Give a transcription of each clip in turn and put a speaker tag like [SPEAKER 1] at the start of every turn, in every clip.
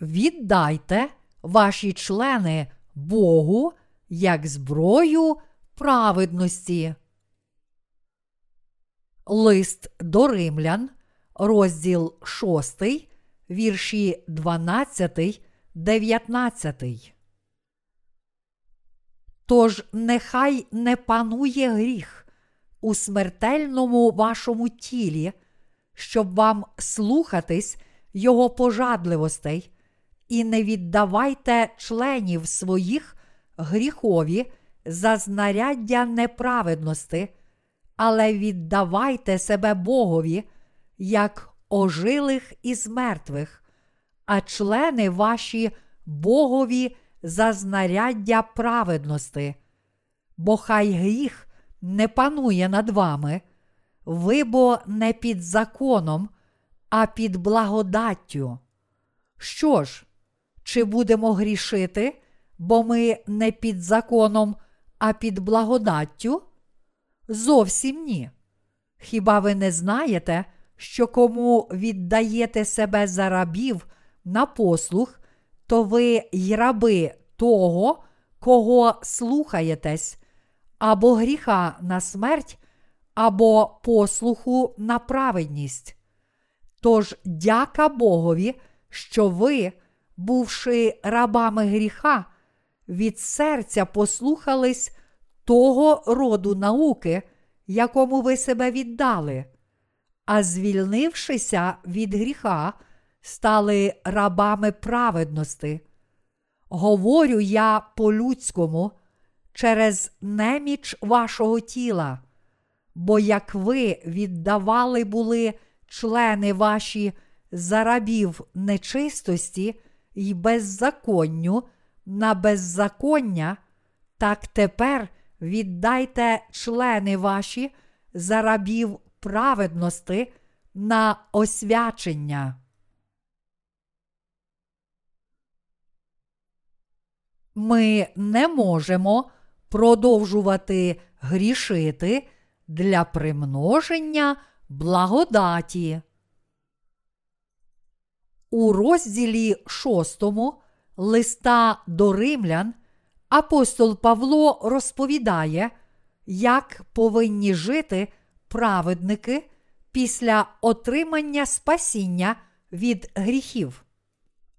[SPEAKER 1] віддайте ваші члени Богу як зброю праведності. Лист до римлян, розділ 6, вірші 12, 19. Тож нехай не панує гріх у смертельному вашому тілі, щоб вам слухатись його пожадливостей, і не віддавайте членів своїх гріхові за знаряддя неправедності, але віддавайте себе Богові, як ожилих із мертвих, а члени ваші Богові за знаряддя праведності, бо хай гріх не панує над вами, ви бо не під законом, а під благодаттю. Що ж, чи будемо грішити, бо ми не під законом, а під благодаттю? Зовсім ні. Хіба ви не знаєте, що кому віддаєте себе за рабів на послух, то ви й раби того, кого слухаєтесь, або гріха на смерть, або послуху на праведність. Тож дяка Богові, що ви, бувши рабами гріха, від серця послухались того роду науки, якому ви себе віддали, а звільнившися від гріха, стали рабами праведності. Говорю я по-людському через неміч вашого тіла, бо як ви віддавали були члени ваші за рабів нечистості й беззаконню на беззаконня, так тепер віддайте члени ваші за рабів праведності на освячення. Ми не можемо продовжувати грішити для примноження благодаті. У розділі 6 листа до римлян апостол Павло розповідає, як повинні жити праведники після отримання спасіння від гріхів.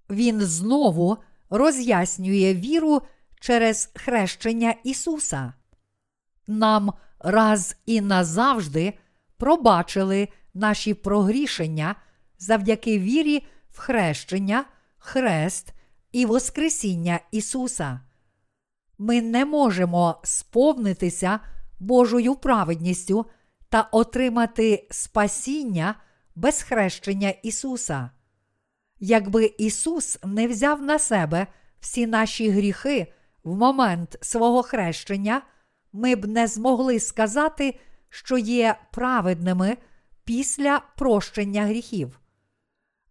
[SPEAKER 1] Він знову роз'яснює віру через хрещення Ісуса. Нам раз і назавжди пробачили наші прогрішення завдяки вірі в хрещення, хрест і Воскресіння Ісуса. Ми не можемо сповнитися Божою праведністю та отримати спасіння без хрещення Ісуса. Якби Ісус не взяв на себе всі наші гріхи в момент свого хрещення, ми б не змогли сказати, що є праведними після прощення гріхів.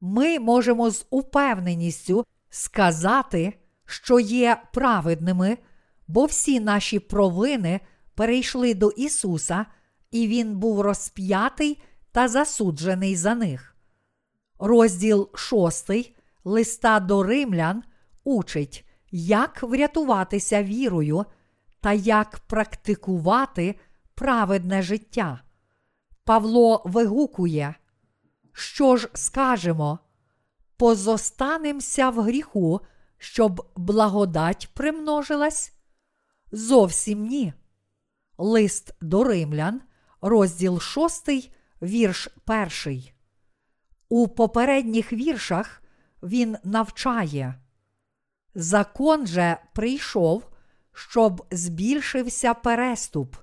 [SPEAKER 1] Ми можемо з упевненістю сказати, що є праведними, бо всі наші провини перейшли до Ісуса, і Він був розп'ятий та засуджений за них. Розділ 6 листа до римлян учить, як врятуватися вірою та як практикувати праведне життя. Павло вигукує, що ж скажемо? Позостанемося в гріху, щоб благодать примножилась? Зовсім ні. Лист до римлян, розділ 6, вірш 1. У попередніх віршах він навчає. Закон же прийшов, щоб збільшився переступ,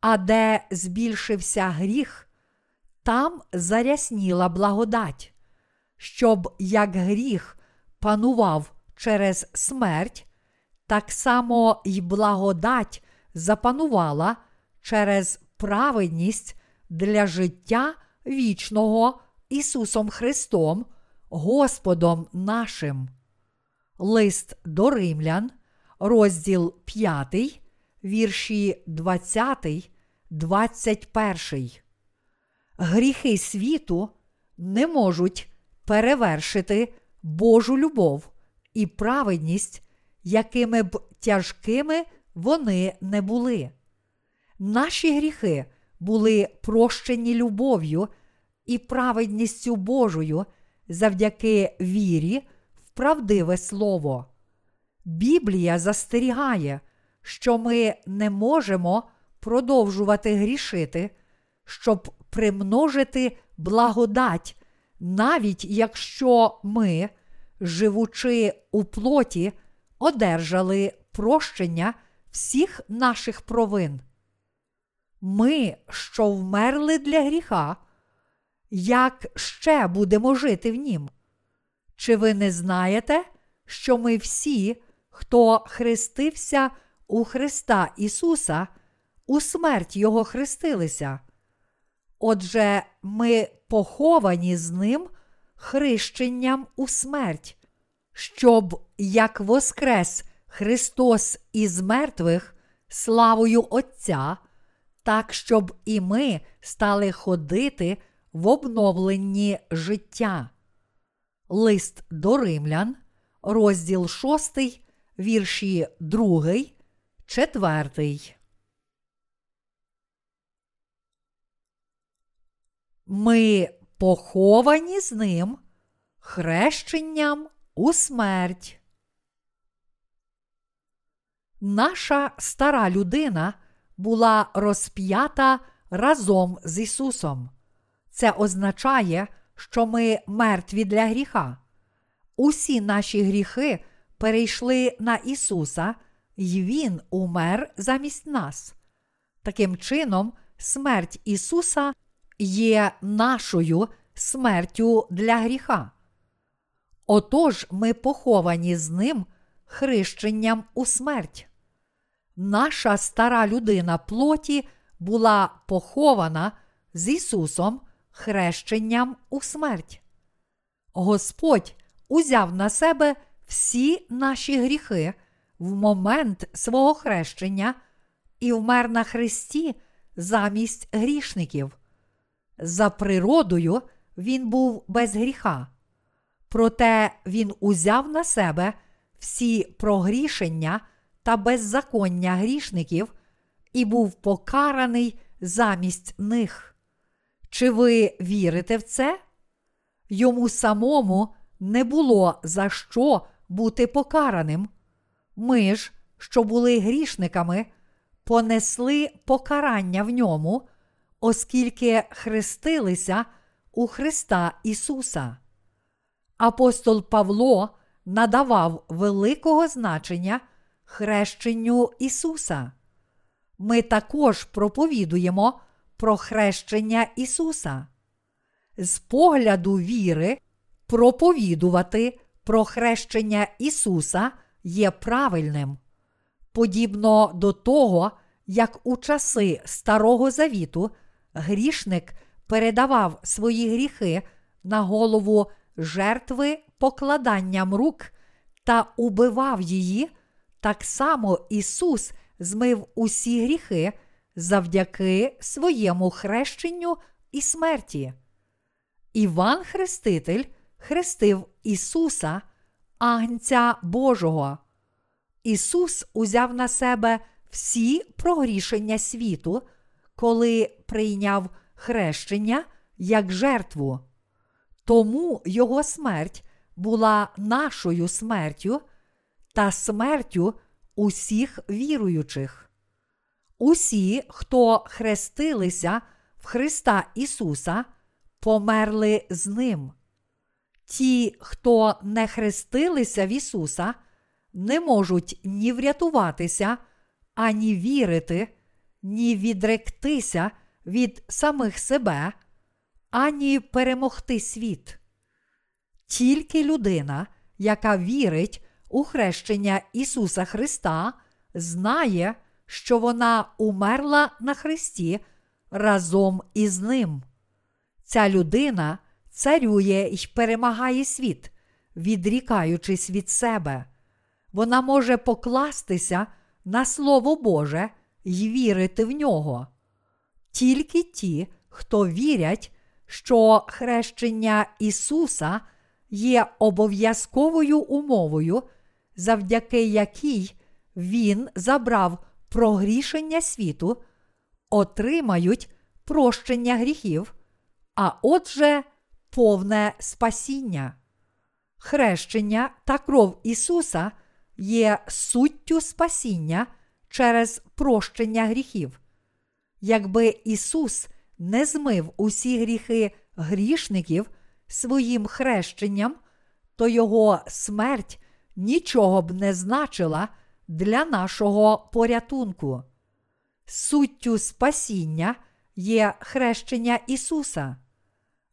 [SPEAKER 1] а де збільшився гріх, там зарясніла благодать, щоб як гріх панував через смерть, так само й благодать запанувала через праведність для життя вічного Ісусом Христом, Господом нашим. Лист до Римлян, розділ 5, вірші 20, 21. Гріхи світу не можуть перевершити Божу любов і праведність, якими б тяжкими вони не були. Наші гріхи були прощені любов'ю і праведністю Божою завдяки вірі в правдиве Слово. Біблія застерігає, що ми не можемо продовжувати грішити, щоб примножити благодать, навіть якщо ми, живучи у плоті, одержали прощення всіх наших провин. Ми, що вмерли для гріха, як ще будемо жити в нім? Чи ви не знаєте, що ми всі, хто хрестився у Христа Ісуса, у смерть Його хрестилися? Отже, ми поховані з Ним хрещенням у смерть, щоб, як воскрес Христос із мертвих славою Отця, так щоб і ми стали ходити в обновленні життя. Лист до римлян, розділ 6, вірші 2, 4. Ми поховані з ним хрещенням у смерть. Наша стара людина була розп'ята разом з Ісусом. Це означає, що ми мертві для гріха. Усі наші гріхи перейшли на Ісуса, і Він умер замість нас. Таким чином, смерть Ісуса є нашою смертю для гріха. Отож ми поховані з Ним хрещенням у смерть. Наша стара людина плоті була похована з Ісусом хрещенням у смерть. Господь узяв на себе всі наші гріхи в момент свого хрещення і вмер на Христі замість грішників. За природою він був без гріха. Проте він узяв на себе всі прогрішення та беззаконня грішників і був покараний замість них. Чи ви вірите в це? Йому самому не було за що бути покараним. Ми ж, що були грішниками, понесли покарання в ньому, оскільки хрестилися у Христа Ісуса. Апостол Павло надавав великого значення хрещенню Ісуса. Ми також проповідуємо про хрещення Ісуса. З погляду віри, проповідувати про хрещення Ісуса є правильним. Подібно до того, як у часи Старого Завіту грішник передавав свої гріхи на голову жертви покладанням рук та убивав її, так само Ісус змив усі гріхи завдяки своєму хрещенню і смерті. Іван Хреститель хрестив Ісуса, Агнця Божого. Ісус узяв на себе всі прогрішення світу, коли прийняв хрещення як жертву. Тому Його смерть була нашою смертю та смертю усіх віруючих. Усі, хто хрестилися в Христа Ісуса, померли з Ним. Ті, хто не хрестилися в Ісуса, не можуть ні врятуватися, ані вірити, ні відректися від самих себе, ані перемогти світ. Тільки людина, яка вірить у хрещення Ісуса Христа, знає, що вона умерла на Христі разом із Ним. Ця людина царює й перемагає світ, відрікаючись від себе. Вона може покластися на Слово Боже й вірити в нього. Тільки ті, хто вірять, що хрещення Ісуса є обов'язковою умовою, завдяки якій Він забрав прогрішення світу, отримають прощення гріхів, а отже, повне спасіння. Хрещення та кров Ісуса є суттю спасіння через прощення гріхів. Якби Ісус не змив усі гріхи грішників своїм хрещенням, то Його смерть нічого б не значила для нашого порятунку. Суттю спасіння є хрещення Ісуса.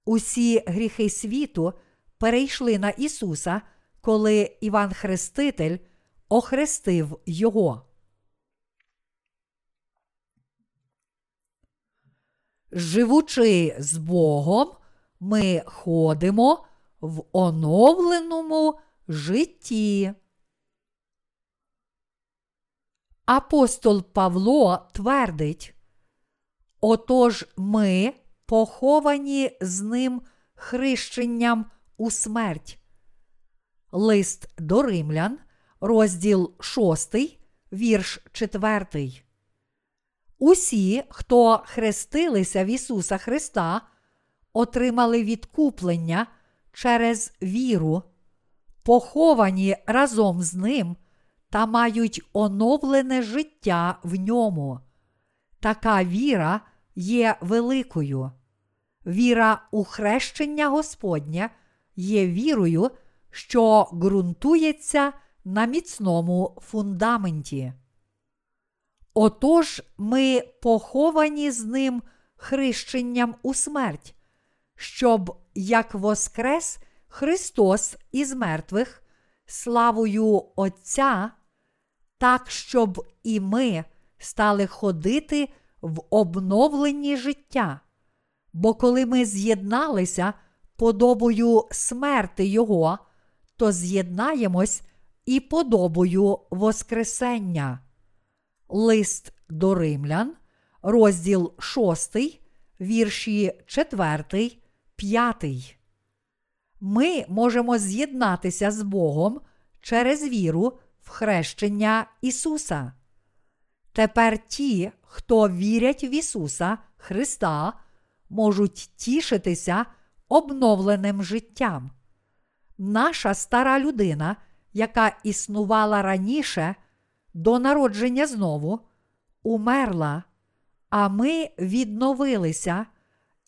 [SPEAKER 1] Усі гріхи світу перейшли на Ісуса, коли Іван Хреститель охрестив Його. Живучи з Богом, ми ходимо в оновленому житті. Апостол Павло твердить: Отож ми поховані з ним хрещенням у смерть. Лист до римлян, розділ 6, вірш 4. Усі, хто хрестилися в Ісуса Христа, отримали відкуплення через віру, поховані разом з Ним та мають оновлене життя в ньому. Така віра є великою. Віра у хрещення Господнє є вірою, що ґрунтується на міцному фундаменті. Отож ми поховані з ним хрещенням у смерть, щоб як воскрес Христос із мертвих, славою Отця, так щоб і ми стали ходити в обновленні життя. Бо коли ми з'єдналися подобою смерти Його, то з'єднаємось і подобою Воскресення. Лист до римлян, розділ 6, вірші 4, 5. Ми можемо з'єднатися з Богом через віру в хрещення Ісуса. Тепер ті, хто вірять в Ісуса Христа, можуть тішитися обновленим життям. Наша стара людина, яка існувала раніше, до народження знову, умерла, а ми відновилися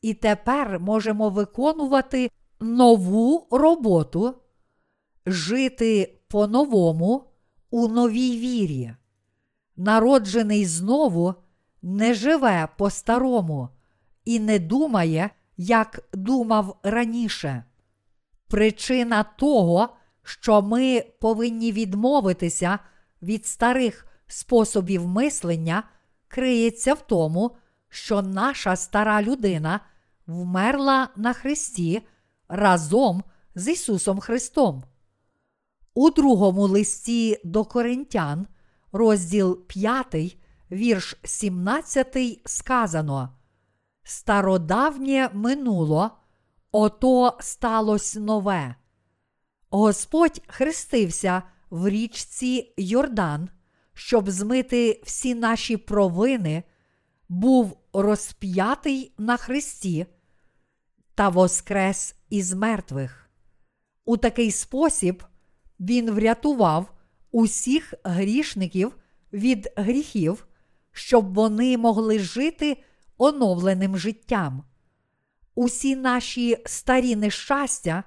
[SPEAKER 1] і тепер можемо виконувати нову роботу, жити по-новому у новій вірі. Народжений знову не живе по-старому і не думає, як думав раніше. Причина того, що ми повинні відмовитися від старих способів мислення, криється в тому, що наша стара людина вмерла на Христі разом з Ісусом Христом. У другому листі до Коринтян, розділ 5, вірш 17, сказано: Стародавнє минуло, ото сталося нове. Господь хрестився в річці Йордан, щоб змити всі наші провини, був розп'ятий на Христі та воскрес із мертвих. У такий спосіб Він врятував усіх грішників від гріхів, щоб вони могли жити оновленим життям. Усі наші старі нещастя,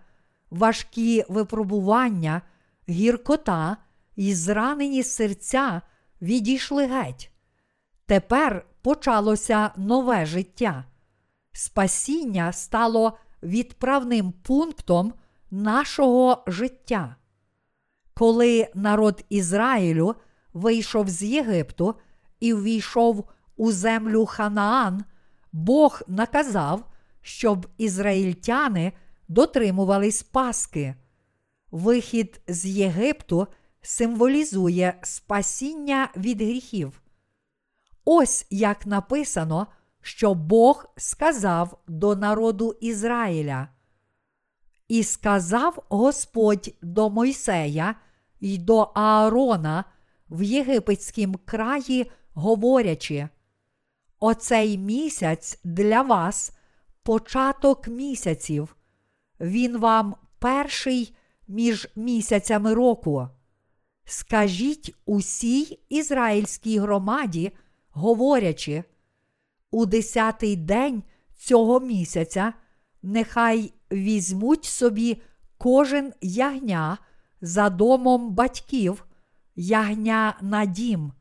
[SPEAKER 1] важкі випробування, гіркота і зранені серця відійшли геть. Тепер почалося нове життя. Спасіння стало відправним пунктом нашого життя. Коли народ Ізраїлю вийшов з Єгипту і ввійшов у землю Ханаан, Бог наказав, щоб ізраїльтяни дотримувались Паски. Вихід з Єгипту символізує спасіння від гріхів. Ось як написано, що Бог сказав до народу Ізраїля: І сказав Господь до Мойсея й до Аарона в єгипетськім краї, говорячи: Оцей місяць для вас початок місяців, він вам перший між місяцями року. Скажіть усій ізраїльській громаді, говорячи, у десятий день цього місяця нехай візьмуть собі кожен ягня за домом батьків, ягня на дім.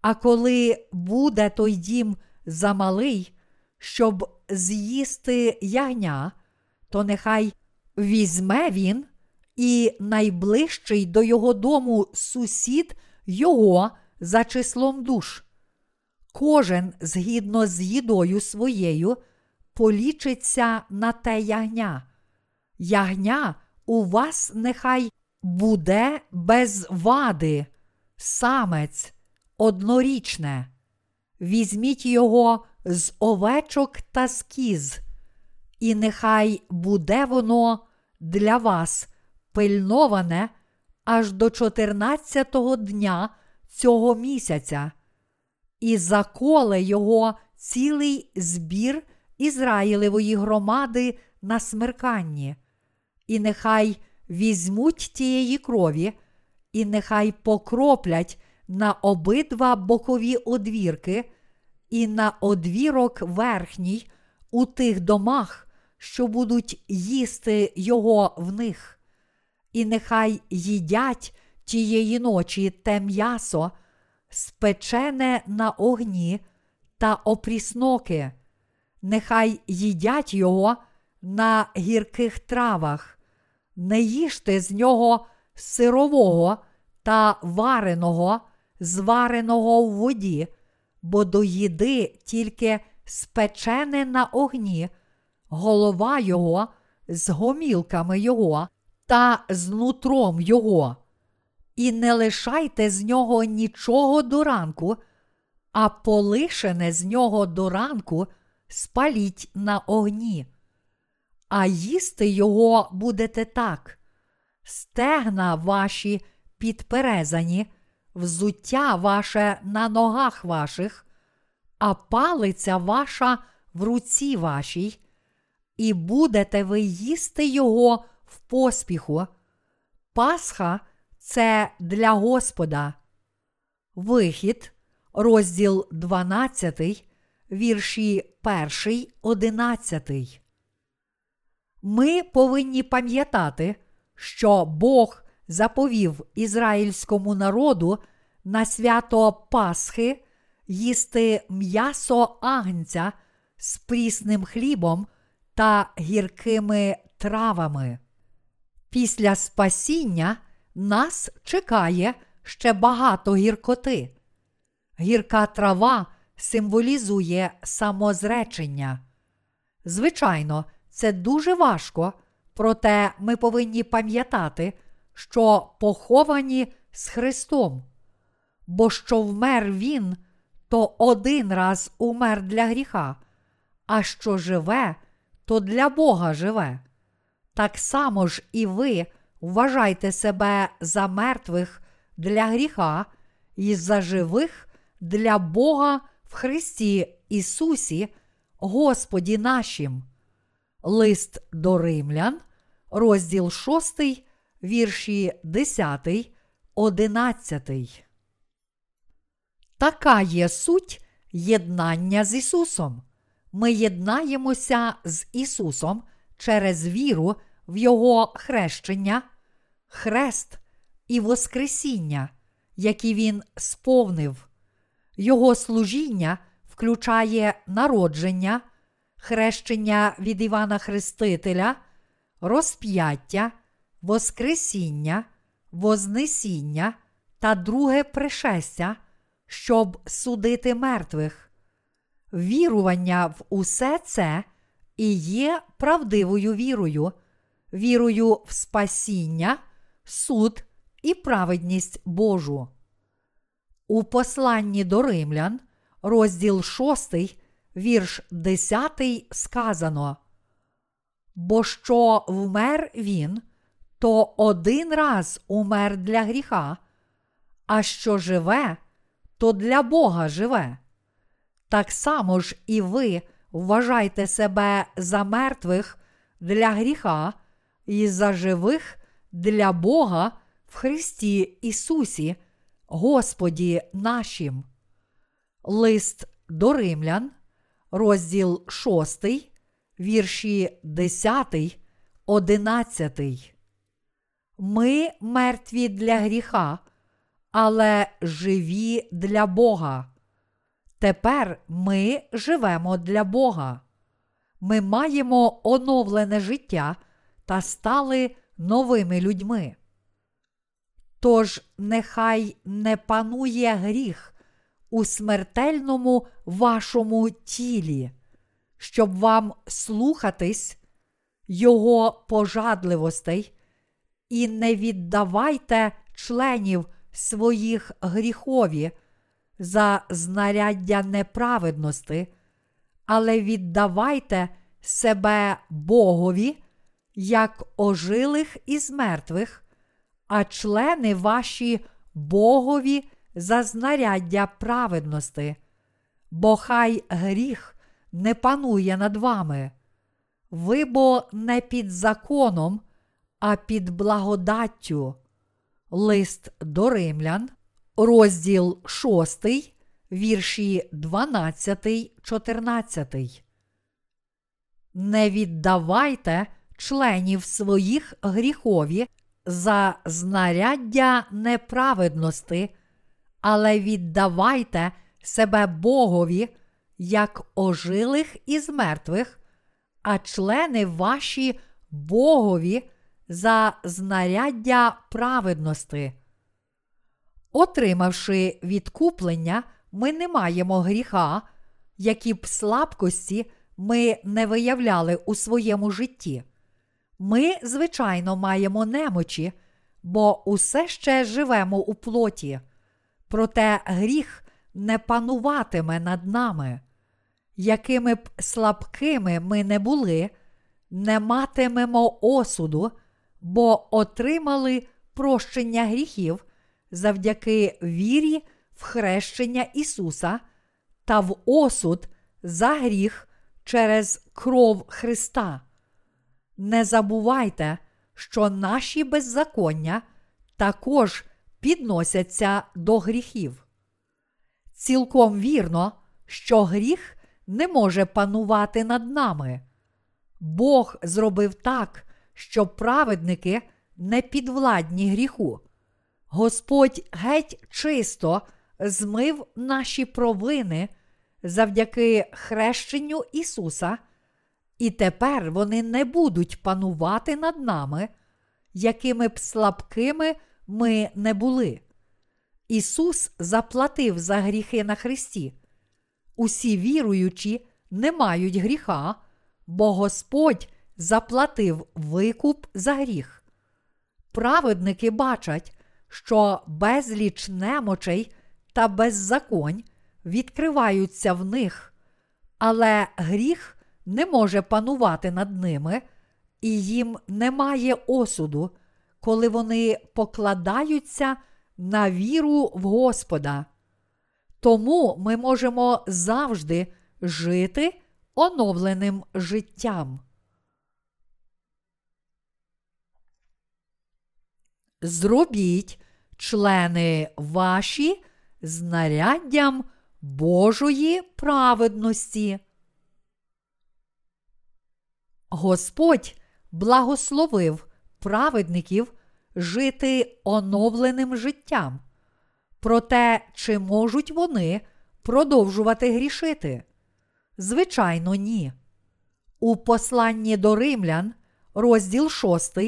[SPEAKER 1] А коли буде той дім замалий, щоб з'їсти ягня, то нехай візьме він і найближчий до його дому сусід його за числом душ. Кожен згідно з їдою своєю полічиться на те ягня. Ягня у вас нехай буде без вади, самець, однорічне. Візьміть його з овечок та з кіз, і нехай буде воно для вас пильноване аж до 14-го дня цього місяця, і заколе його цілий збір Ізраїлевої громади на смерканні, і нехай візьмуть тієї крові, і нехай покроплять на обидва бокові одвірки, і на одвірок верхній у тих домах, що будуть їсти його в них. І нехай їдять тієї ночі те м'ясо, спечене на огні та опрісноки, нехай їдять його на гірких травах, не їжте з нього сирового та вареного, звареного в воді, бо до їди тільки спечене на огні, голова його з гомілками його та з нутром його. І не лишайте з нього нічого до ранку, а полишене з нього до ранку спаліть на огні. А їсти його будете так: стегна ваші підперезані, взуття ваше на ногах ваших, а палиця ваша в руці вашій, і будете ви їсти його в поспіху. Пасха це для Господа. Вихід, розділ 12, вірші 1, 11. Ми повинні пам'ятати, що Бог заповів ізраїльському народу на свято Пасхи їсти м'ясо агнця з прісним хлібом та гіркими травами. Після спасіння нас чекає ще багато гіркоти. Гірка трава символізує самозречення. Звичайно, це дуже важко, проте ми повинні пам'ятати, що поховані з Христом, бо що вмер Він, то один раз умер для гріха, а що живе, то для Бога живе. Так само ж і ви вважайте себе за мертвих для гріха і за живих для Бога в Христі Ісусі, Господі нашим. Лист до Римлян, розділ 6, вірші 10, 11. Така є суть єднання з Ісусом. Ми єднаємося з Ісусом через віру в Його хрещення, хрест і Воскресіння, які Він сповнив. Його служіння включає народження, хрещення від Івана Хрестителя, розп'яття, Воскресіння, Вознесіння та друге пришестя, щоб судити мертвих. Вірування в усе це і є правдивою вірою, вірою в спасіння, суд і праведність Божу. У посланні до римлян, розділ 6, вірш 10 сказано. Бо що вмер він, то один раз умер для гріха, а що живе, то для Бога живе. Так само ж і ви вважайте себе за мертвих для гріха і за живих для Бога в Христі Ісусі, Господі нашим. Лист до Римлян, розділ 6, вірші 10, 11. Ми мертві для гріха, але живі для Бога. Тепер ми живемо для Бога. Ми маємо оновлене життя та стали новими людьми. Тож нехай не панує гріх у смертельному вашому тілі, щоб вам слухатись Його пожадливостей, і не віддавайте членів своїх гріхові за знаряддя неправедності, але віддавайте себе Богові, як ожилих із мертвих, а члени ваші Богові за знаряддя праведності, бо хай гріх не панує над вами. Ви бо не під законом, а під благодаттю. Лист до римлян, розділ 6, вірші 12, 14. Не віддавайте членів своїх гріхові за знаряддя неправедності, але віддавайте себе Богові, як ожилих із мертвих, а члени ваші Богові за знаряддя праведності. Отримавши відкуплення, ми не маємо гріха, які б слабкості ми не виявляли у своєму житті. Ми, звичайно, маємо немочі, бо усе ще живемо у плоті, проте гріх не пануватиме над нами. Якими б слабкими ми не були, не матимемо осуду, бо отримали прощення гріхів завдяки вірі в хрещення Ісуса та в осуд за гріх через кров Христа. Не забувайте, що наші беззаконня також підносяться до гріхів. Цілком вірно, що гріх не може панувати над нами. Бог зробив так, щоб праведники не підвладні гріху. Господь геть чисто змив наші провини завдяки хрещенню Ісуса, і тепер вони не будуть панувати над нами, якими б слабкими ми не були. Ісус заплатив за гріхи на Христі. Усі віруючі не мають гріха, бо Господь заплатив викуп за гріх. Праведники бачать, що безліч немочей та беззаконь відкриваються в них, але гріх не може панувати над ними, і їм немає осуду, коли вони покладаються на віру в Господа. Тому ми можемо завжди жити оновленим життям. Зробіть члени ваші знаряддям Божої праведності. Господь благословив праведників жити оновленим життям. Проте, чи можуть вони продовжувати грішити? Звичайно, ні. У посланні до римлян, розділ 6,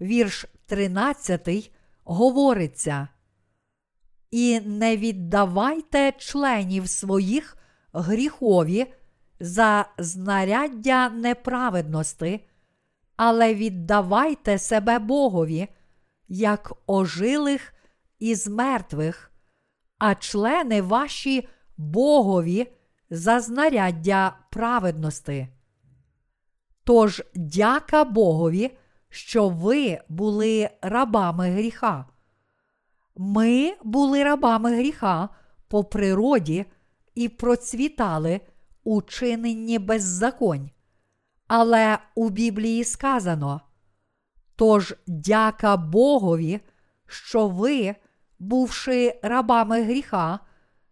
[SPEAKER 1] вірш 13, говориться. І не віддавайте членів своїх гріхові за знаряддя неправедності, але віддавайте себе Богові, як ожилих із мертвих, а члени ваші Богові за знаряддя праведності. Тож дяка Богові, що ви були рабами гріха. Ми були рабами гріха по природі і процвітали у беззаконь. Але у Біблії сказано: Тож дяка Богові, що ви, бувши рабами гріха,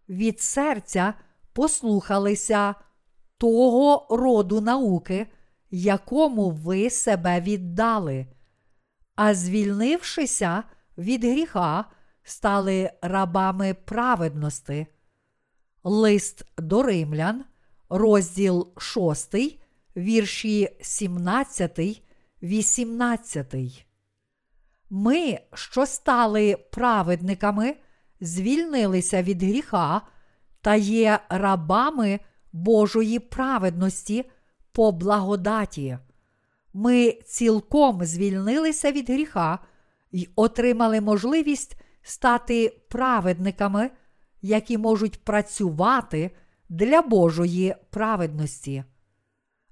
[SPEAKER 1] від серця послухалися того роду науки, якому ви себе віддали, а звільнившися від гріха, стали рабами праведності. Лист до римлян, розділ 6, вірші 17, 18. Ми, що стали праведниками, звільнилися від гріха та є рабами Божої праведності по благодаті. Ми цілком звільнилися від гріха і отримали можливість стати праведниками, які можуть працювати для Божої праведності.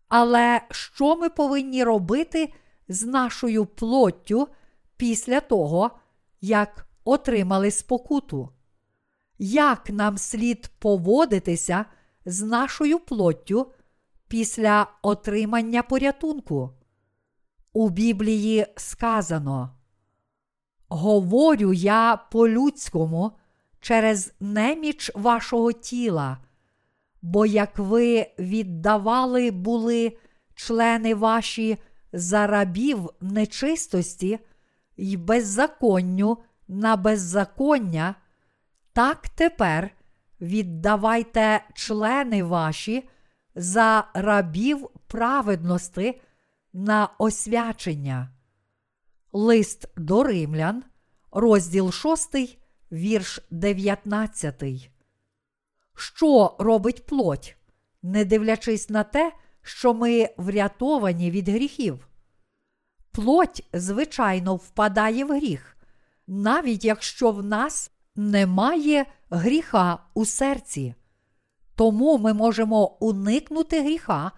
[SPEAKER 1] Але що ми повинні робити з нашою плоттю після того, як отримали спокуту? Як нам слід поводитися з нашою плоттю після отримання порятунку? У Біблії сказано: Говорю я по-людському через неміч вашого тіла, бо як ви віддавали були члени ваші за рабів нечистості й беззаконню на беззаконня, так тепер віддавайте члени ваші за рабів праведності на освячення. Лист до римлян, розділ 6, вірш 19. Що робить плоть, не дивлячись на те, що ми врятовані від гріхів? Плоть, звичайно, впадає в гріх, навіть якщо в нас немає гріха у серці. Тому ми можемо уникнути гріха,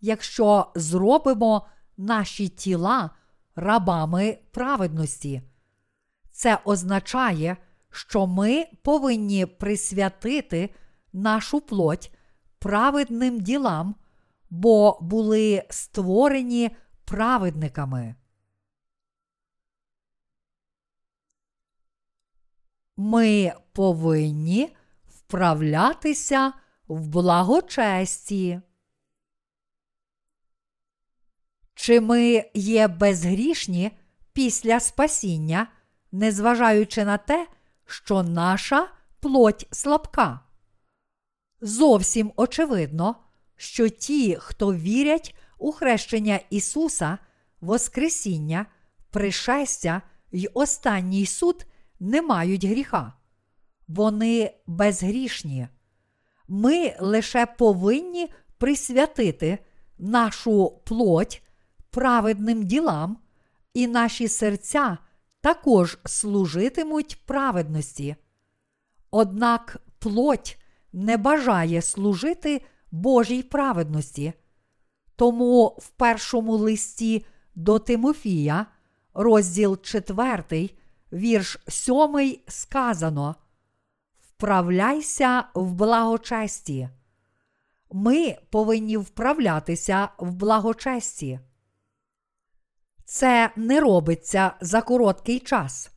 [SPEAKER 1] якщо зробимо наші тіла рабами праведності. Це означає, що ми повинні присвятити нашу плоть праведним ділам, бо були створені праведниками. Ми повинні вправлятися в благочесті. Чи ми є безгрішні після спасіння, незважаючи на те, що наша плоть слабка? Зовсім очевидно, що ті, хто вірять у хрещення Ісуса, Воскресіння, пришестя й останній суд не мають гріха. Вони безгрішні. Ми лише повинні присвятити нашу плоть праведним ділам, і наші серця також служитимуть праведності. Однак плоть не бажає служити Божій праведності. Тому в першому листі до Тимофія, розділ 4, вірш 7, сказано: Вправляйся в благочесті. Ми повинні вправлятися в благочесті. Це не робиться за короткий час.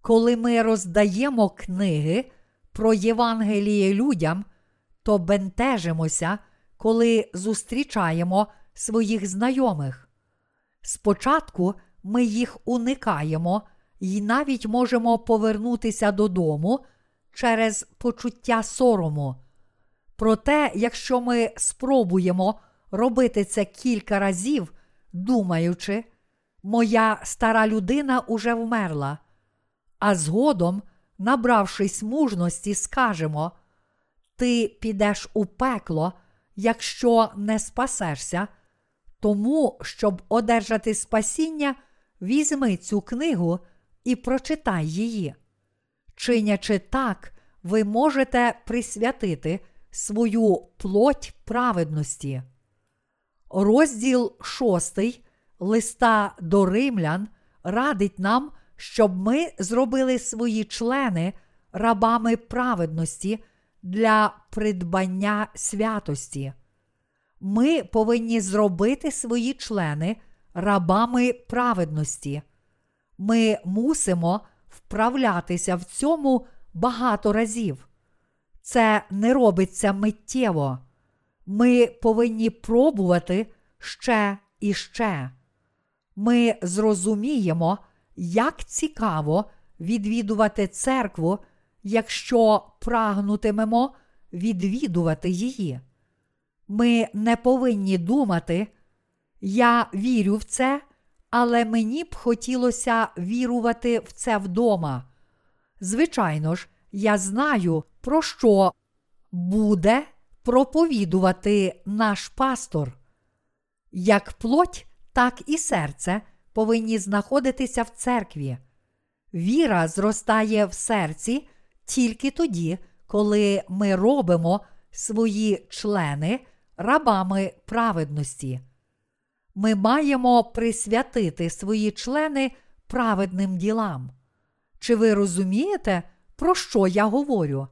[SPEAKER 1] Коли ми роздаємо книги про Євангеліє людям, то бентежимося, коли зустрічаємо своїх знайомих. Спочатку ми їх уникаємо і навіть можемо повернутися додому через почуття сорому. Проте, якщо ми спробуємо робити це кілька разів, думаючи, моя стара людина уже вмерла, а згодом, набравшись мужності, скажемо: Ти підеш у пекло, якщо не спасешся, тому, щоб одержати спасіння, візьми цю книгу і прочитай її. Чинячи так, ви можете присвятити свою плоть праведності. Розділ 6 листа до римлян радить нам, щоб ми зробили свої члени рабами праведності для придбання святості. Ми повинні зробити свої члени рабами праведності. Ми мусимо вправлятися в цьому багато разів. Це не робиться миттєво. Ми повинні пробувати ще і ще. Ми зрозуміємо, як цікаво відвідувати церкву, якщо прагнутимемо відвідувати її. Ми не повинні думати, я вірю в це, але мені б хотілося вірувати в це вдома. Звичайно ж, я знаю, про що буде проповідувати наш пастор. Як плоть, так і серце повинні знаходитися в церкві. Віра зростає в серці тільки тоді, коли ми робимо свої члени рабами праведності. Ми маємо присвятити свої члени праведним ділам. Чи ви розумієте, про що я говорю?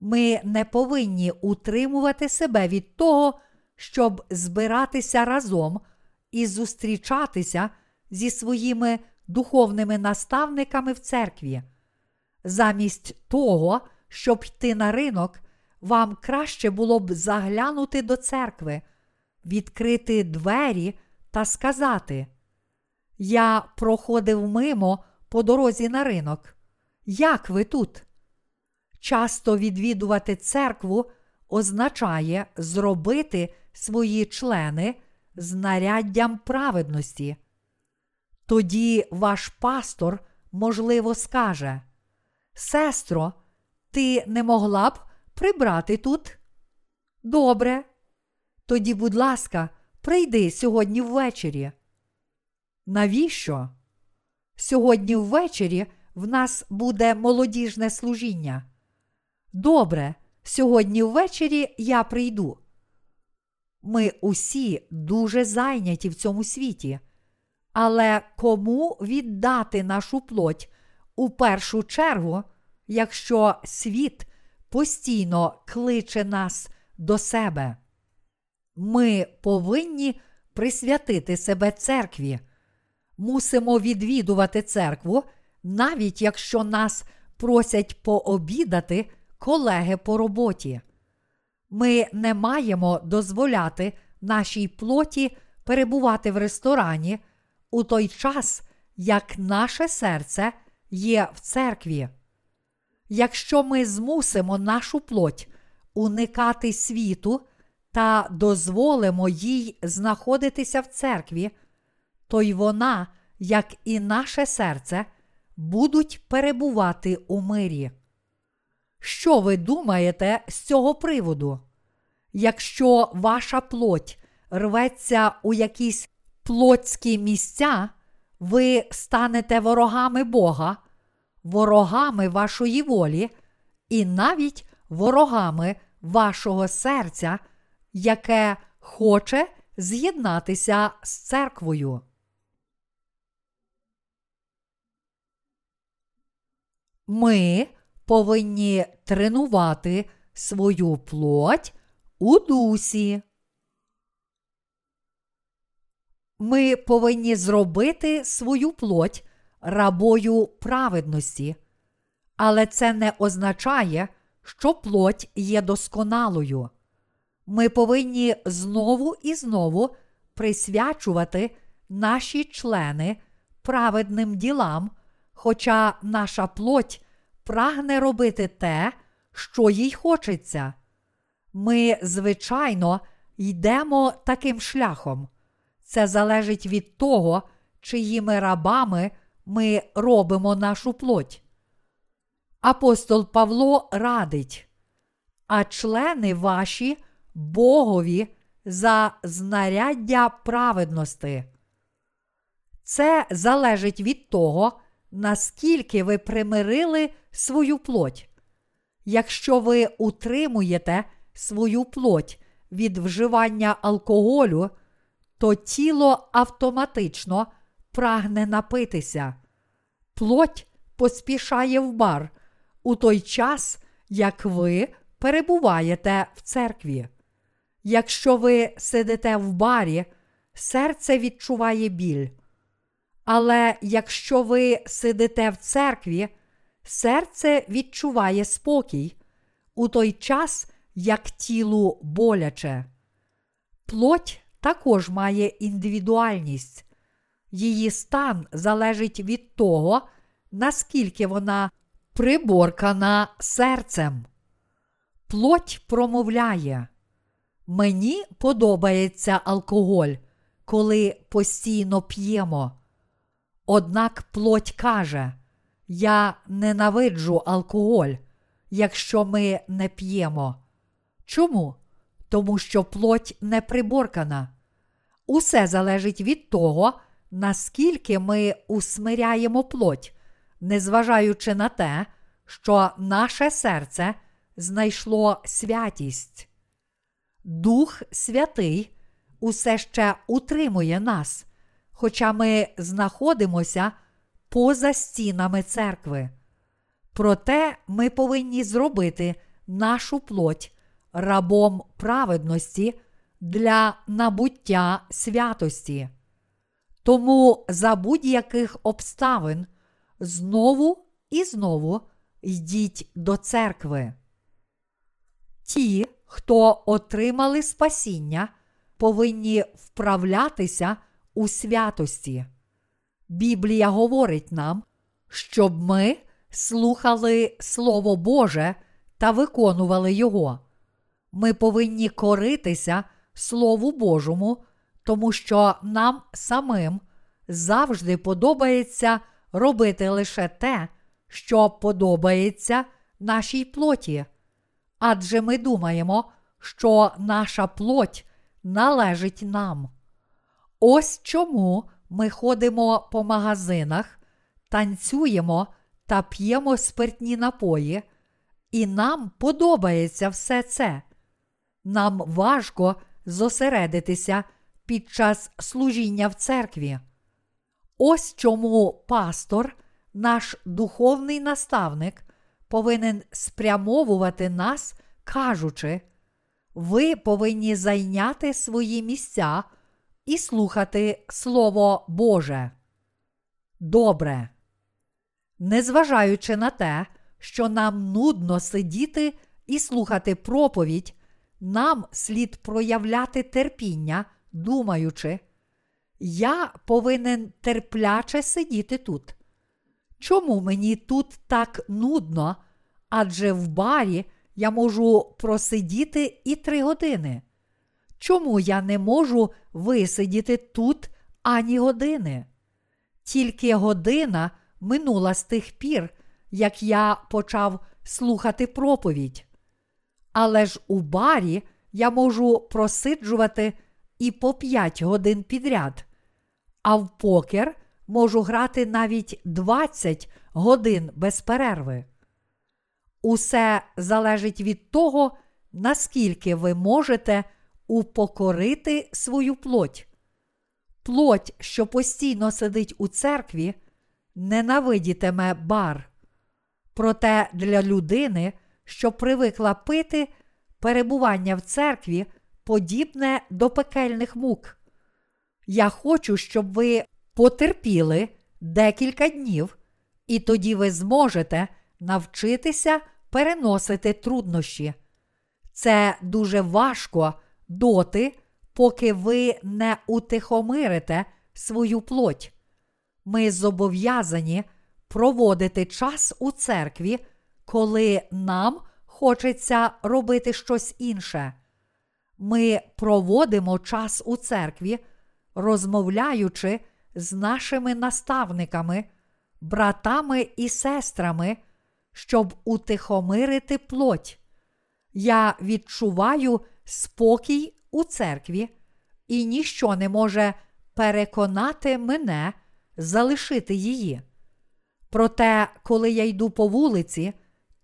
[SPEAKER 1] Ми не повинні утримувати себе від того, щоб збиратися разом і зустрічатися зі своїми духовними наставниками в церкві. Замість того, щоб йти на ринок, вам краще було б заглянути до церкви, відкрити двері та сказати: Я проходив мимо по дорозі на ринок. Як ви тут? Часто відвідувати церкву означає зробити свої члени знаряддям праведності. Тоді ваш пастор, можливо, скаже: Сестро, ти не могла б прибрати тут? Добре. Тоді, будь ласка, прийди сьогодні ввечері. Навіщо? Сьогодні ввечері в нас буде молодіжне служіння. Добре, сьогодні ввечері я прийду. Ми усі дуже зайняті в цьому світі. Але кому віддати нашу плоть у першу чергу, якщо світ постійно кличе нас до себе? Ми повинні присвятити себе церкві, мусимо відвідувати церкву, навіть якщо нас просять пообідати колеги по роботі. Ми не маємо дозволяти нашій плоті перебувати в ресторані у той час, як наше серце є в церкві. Якщо ми змусимо нашу плоть уникати світу та дозволимо їй знаходитися в церкві, то й вона, як і наше серце, будуть перебувати у мирі. Що ви думаєте з цього приводу? Якщо ваша плоть рветься у якісь плотські місця, ви станете ворогами Бога, ворогами вашої волі і навіть ворогами вашого серця, яке хоче з'єднатися з церквою. Ми повинні тренувати свою плоть у дусі. Ми повинні зробити свою плоть рабою праведності, але це не означає, що плоть є досконалою. Ми повинні знову і знову присвячувати наші члени праведним ділам, хоча наша плоть прагне робити те, що їй хочеться. Ми, звичайно, йдемо таким шляхом. Це залежить від того, чиїми рабами ми робимо нашу плоть. Апостол Павло радить, а члени ваші Богові за знаряддя праведності. Це залежить від того, наскільки ви примирили свою плоть. Якщо ви утримуєте свою плоть від вживання алкоголю, то тіло автоматично прагне напитися. Плоть поспішає в бар у той час, як ви перебуваєте в церкві. Якщо ви сидите в барі, серце відчуває біль. Але якщо ви сидите в церкві, серце відчуває спокій у той час, як тілу боляче. Плоть також має індивідуальність. Її стан залежить від того, наскільки вона приборкана серцем. Плоть промовляє. Мені подобається алкоголь, коли постійно п'ємо. Однак плоть каже: Я ненавиджу алкоголь, якщо ми не п'ємо. Чому? Тому що плоть не приборкана. Усе залежить від того, наскільки ми усмиряємо плоть, незважаючи на те, що наше серце знайшло святість. Дух Святий усе ще утримує нас, хоча ми знаходимося поза стінами церкви. Проте ми повинні зробити нашу плоть рабом праведності для набуття святості. Тому за будь-яких обставин знову і знову йдіть до церкви. Ті, хто отримали спасіння, повинні вправлятися у святості. Біблія говорить нам, щоб ми слухали Слово Боже та виконували Його. Ми повинні коритися Слову Божому, тому що нам самим завжди подобається робити лише те, що подобається нашій плоті. Адже ми думаємо, що наша плоть належить нам. Ось чому ми ходимо по магазинах, танцюємо та п'ємо спиртні напої, і нам подобається все це. Нам важко зосередитися під час служіння в церкві. Ось чому пастор, наш духовний наставник, повинен спрямовувати нас, кажучи, ви повинні зайняти свої місця і слухати Слово Боже. Добре. Незважаючи на те, що нам нудно сидіти і слухати проповідь, нам слід проявляти терпіння, думаючи, я повинен терпляче сидіти тут. Чому мені тут так нудно? Адже в барі я можу просидіти і три години. Чому я не можу висидіти тут ані години? Тільки година минула з тих пір, як я почав слухати проповідь. Але ж у барі я можу просиджувати і по 5 годин підряд, а в покер можу грати навіть 20 годин без перерви. Усе залежить від того, наскільки ви можете упокорити свою плоть. Плоть, що постійно сидить у церкві, ненавидітиме бар. Проте для людини, що привикла пити, перебування в церкві подібне до пекельних мук. Я хочу, щоб ви потерпіли декілька днів, і тоді ви зможете навчитися переносити труднощі. Це дуже важко доти, поки ви не утихомирите свою плоть. Ми зобов'язані проводити час у церкві, коли нам хочеться робити щось інше. Ми проводимо час у церкві, розмовляючи з нашими наставниками, братами і сестрами, щоб утихомирити плоть. Я відчуваю спокій у церкві, і ніщо не може переконати мене залишити її. Проте, коли я йду по вулиці,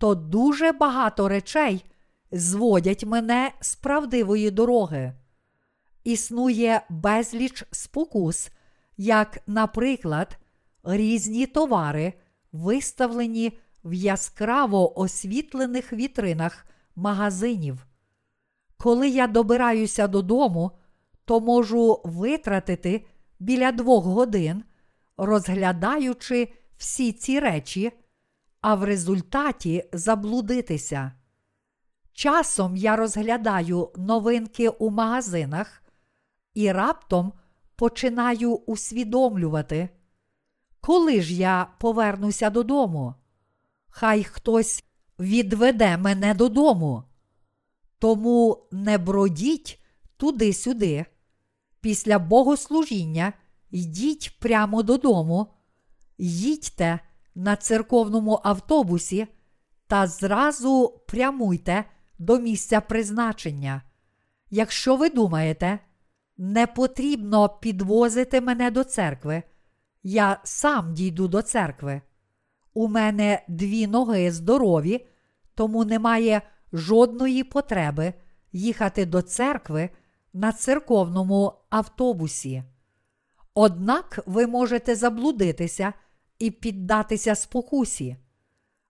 [SPEAKER 1] то дуже багато речей зводять мене з правдивої дороги. існує безліч спокус, як, наприклад, різні товари, виставлені в яскраво освітлених вітринах магазинів. Коли я добираюся додому, то можу витратити біля двох годин, розглядаючи всі ці речі, а в результаті заблудитися. Часом я розглядаю новинки у магазинах і раптом починаю усвідомлювати, коли ж я повернуся додому, хай хтось відведе мене додому. Тому не бродіть туди-сюди. Після богослужіння йдіть прямо додому, їдьте на церковному автобусі та зразу прямуйте до місця призначення. Якщо ви думаєте, не потрібно підвозити мене до церкви, я сам дійду до церкви. У мене дві ноги здорові, тому немає жодної потреби їхати до церкви на церковному автобусі. Однак ви можете заблудитися і піддатися спокусі.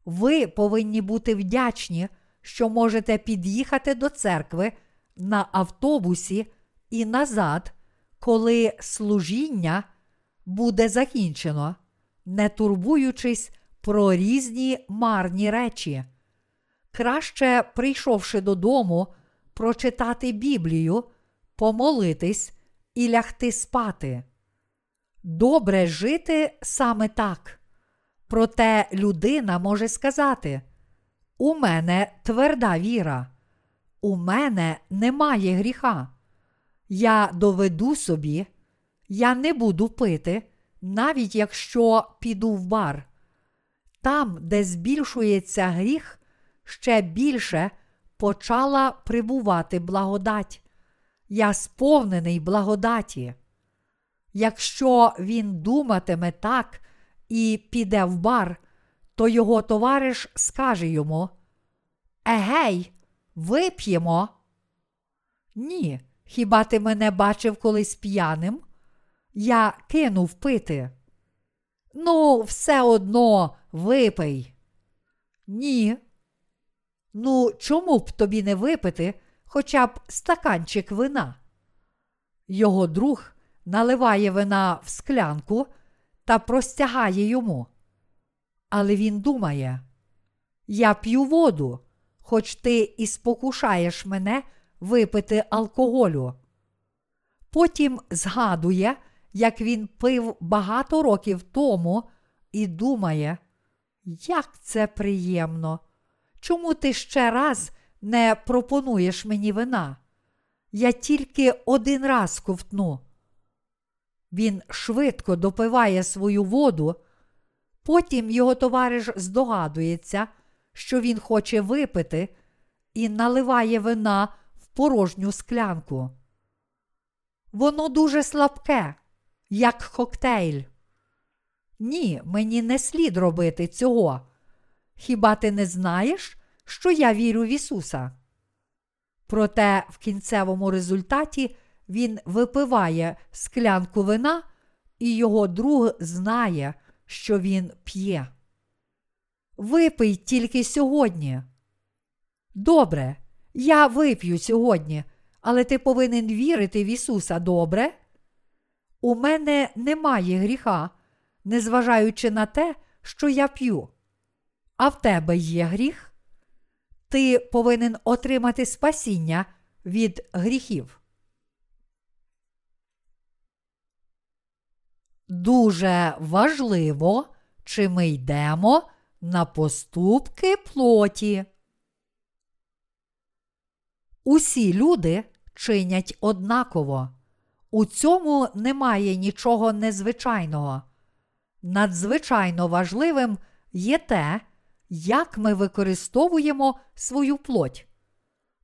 [SPEAKER 1] Ви повинні бути вдячні, що можете під'їхати до церкви на автобусі і назад, коли служіння буде закінчено, не турбуючись про різні марні речі. Краще, прийшовши додому, прочитати Біблію, помолитись і лягти спати. Добре жити саме так. Проте людина може сказати: У мене тверда віра, у мене немає гріха. Я доведу собі, я не буду пити, навіть якщо піду в бар. Там, де збільшується гріх, ще більше почала прибувати благодать. Я сповнений благодаті. Якщо він думатиме так і піде в бар, то його товариш скаже йому: Егей, вип'ємо. Ні, хіба ти мене бачив колись п'яним? Я кинув пити. Ну, все одно випий. Ні. Ну, чому б тобі не випити хоча б стаканчик вина? Його друг наливає вина в склянку та простягає йому. Але він думає: Я п'ю воду, хоч ти і спокушаєш мене випити алкоголю. Потім згадує, як він пив багато років тому, і думає, як це приємно. Чому ти ще раз не пропонуєш мені вина? Я тільки один раз ковтну. Він швидко допиває свою воду, потім його товариш здогадується, що він хоче випити, і наливає вина в порожню склянку. Воно дуже слабке, як коктейль. Ні, мені не слід робити цього. Хіба ти не знаєш, що я вірю в Ісуса? Проте в кінцевому результаті він випиває склянку вина, і його друг знає, що він п'є. Випий тільки сьогодні. Добре, я вип'ю сьогодні, але ти повинен вірити в Ісуса добре? У мене немає гріха, незважаючи на те, що я п'ю. А в тебе є гріх? Ти повинен отримати спасіння від гріхів. Дуже важливо, чи ми йдемо на поступки плоті. Усі люди чинять однаково. У цьому немає нічого незвичайного. Надзвичайно важливим є те, як ми використовуємо свою плоть.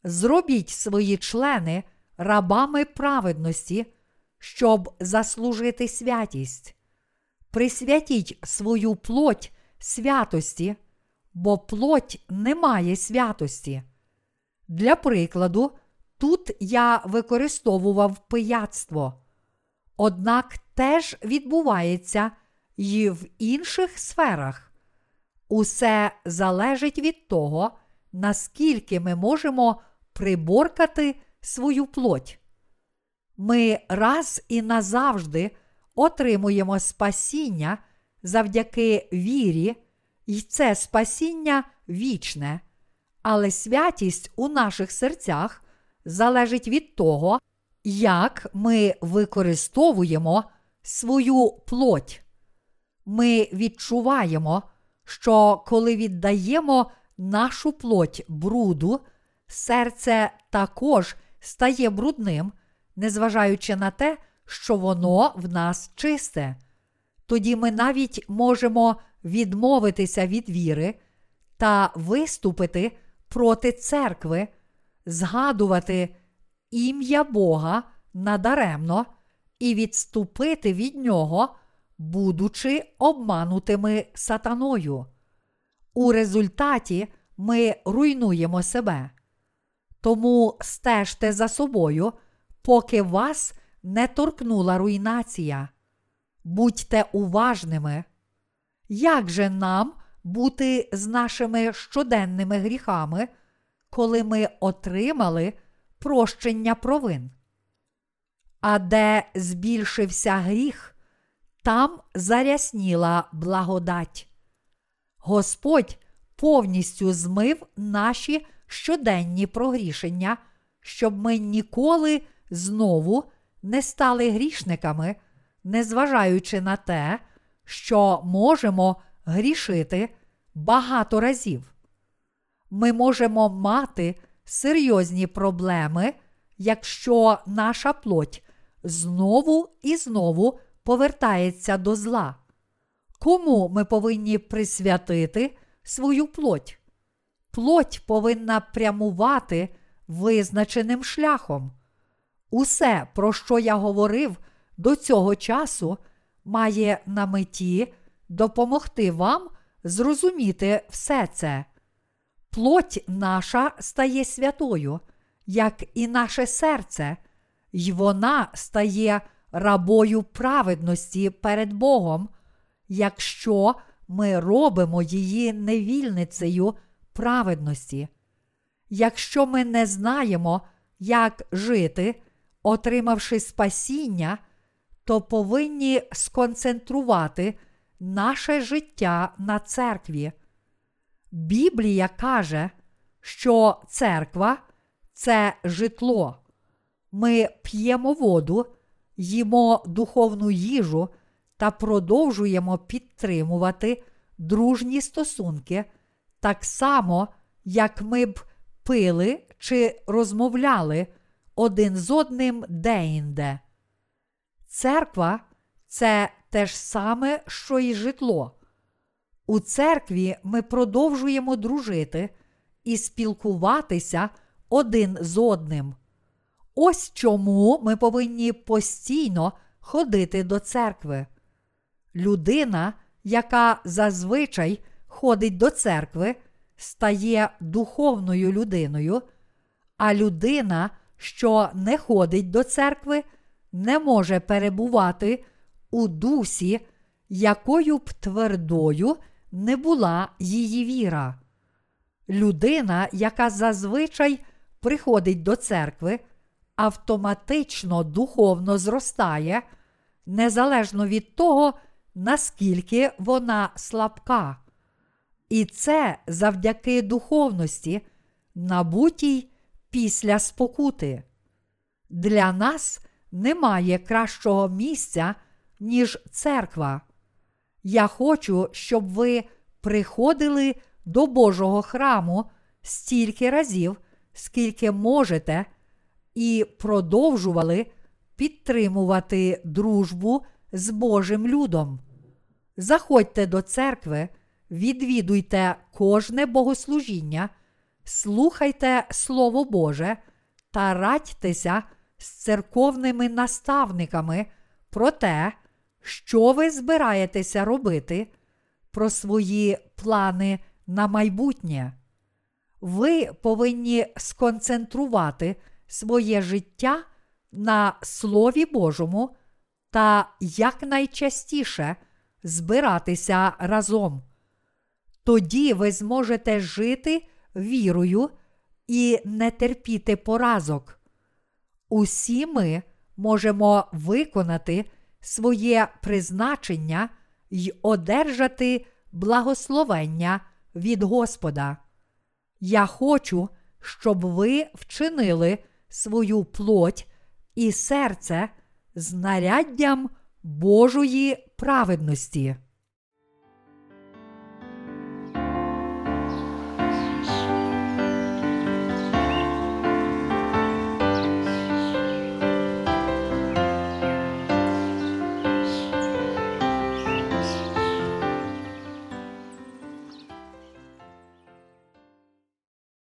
[SPEAKER 1] Зробіть свої члени рабами праведності, щоб заслужити святість. Присвятіть свою плоть святості, бо плоть не має святості. Для прикладу, Тут я використовував пияцтво. Однак теж відбувається і в інших сферах. Усе залежить від того, наскільки ми можемо приборкати свою плоть. Ми раз і назавжди отримуємо спасіння завдяки вірі, і це спасіння вічне, але святість у наших серцях залежить від того, як ми використовуємо свою плоть. Ми відчуваємо, що коли віддаємо нашу плоть бруду, серце також стає брудним, незважаючи на те, що воно в нас чисте. Тоді ми навіть можемо відмовитися від віри та виступити проти церкви, згадувати ім'я Бога надаремно і відступити від нього, будучи обманутими сатаною. У результаті ми руйнуємо себе. Тому стежте за собою, поки вас не торкнула руйнація. Будьте уважними. Як же нам бути з нашими щоденними гріхами, коли ми отримали прощення провин? А де збільшився гріх, там зарясніла благодать. Господь повністю змив наші щоденні прогрішення, щоб ми ніколи знову не стали грішниками, незважаючи на те, що можемо грішити багато разів. Ми можемо мати серйозні проблеми, якщо наша плоть знову і знову повертається до зла. Кому ми повинні присвятити свою плоть? Плоть повинна прямувати визначеним шляхом. Усе, про що я говорив до цього часу, має на меті допомогти вам зрозуміти все це. Плоть наша стає святою, як і наше серце, й вона стає рабою праведності перед Богом, якщо ми робимо її невільницею праведності. Якщо ми не знаємо, як жити, отримавши спасіння, то повинні сконцентрувати наше життя на церкві. Біблія каже, що церква це житло. Ми п'ємо воду, їмо духовну їжу та продовжуємо підтримувати дружні стосунки, так само, як ми б пили чи розмовляли один з одним деінде. Церква це те ж саме, що й житло. У церкві ми продовжуємо дружити і спілкуватися один з одним. Ось чому ми повинні постійно ходити до церкви. Людина, яка зазвичай ходить до церкви, стає духовною людиною, а людина, що не ходить до церкви, не може перебувати у дусі, якою б твердою не була її віра. Людина, яка зазвичай приходить до церкви, автоматично духовно зростає, незалежно від того, наскільки вона слабка. І це завдяки духовності, набутій після спокути. Для нас немає кращого місця, ніж церква. Я хочу, щоб ви приходили до Божого храму стільки разів, скільки можете, і продовжували підтримувати дружбу з Божим людом. Заходьте до церкви, відвідуйте кожне богослужіння, слухайте Слово Боже та радьтеся з церковними наставниками про те, що ви збираєтеся робити, про свої плани на майбутнє. Ви повинні сконцентрувати своє життя на Слові Божому та якнайчастіше збиратися разом. Тоді ви зможете жити вірою і не терпіти поразок. Усі ми можемо виконати своє призначення й одержати благословення від Господа. Я хочу, щоб ви вчинили свою плоть і серце знаряддям Божої праведності.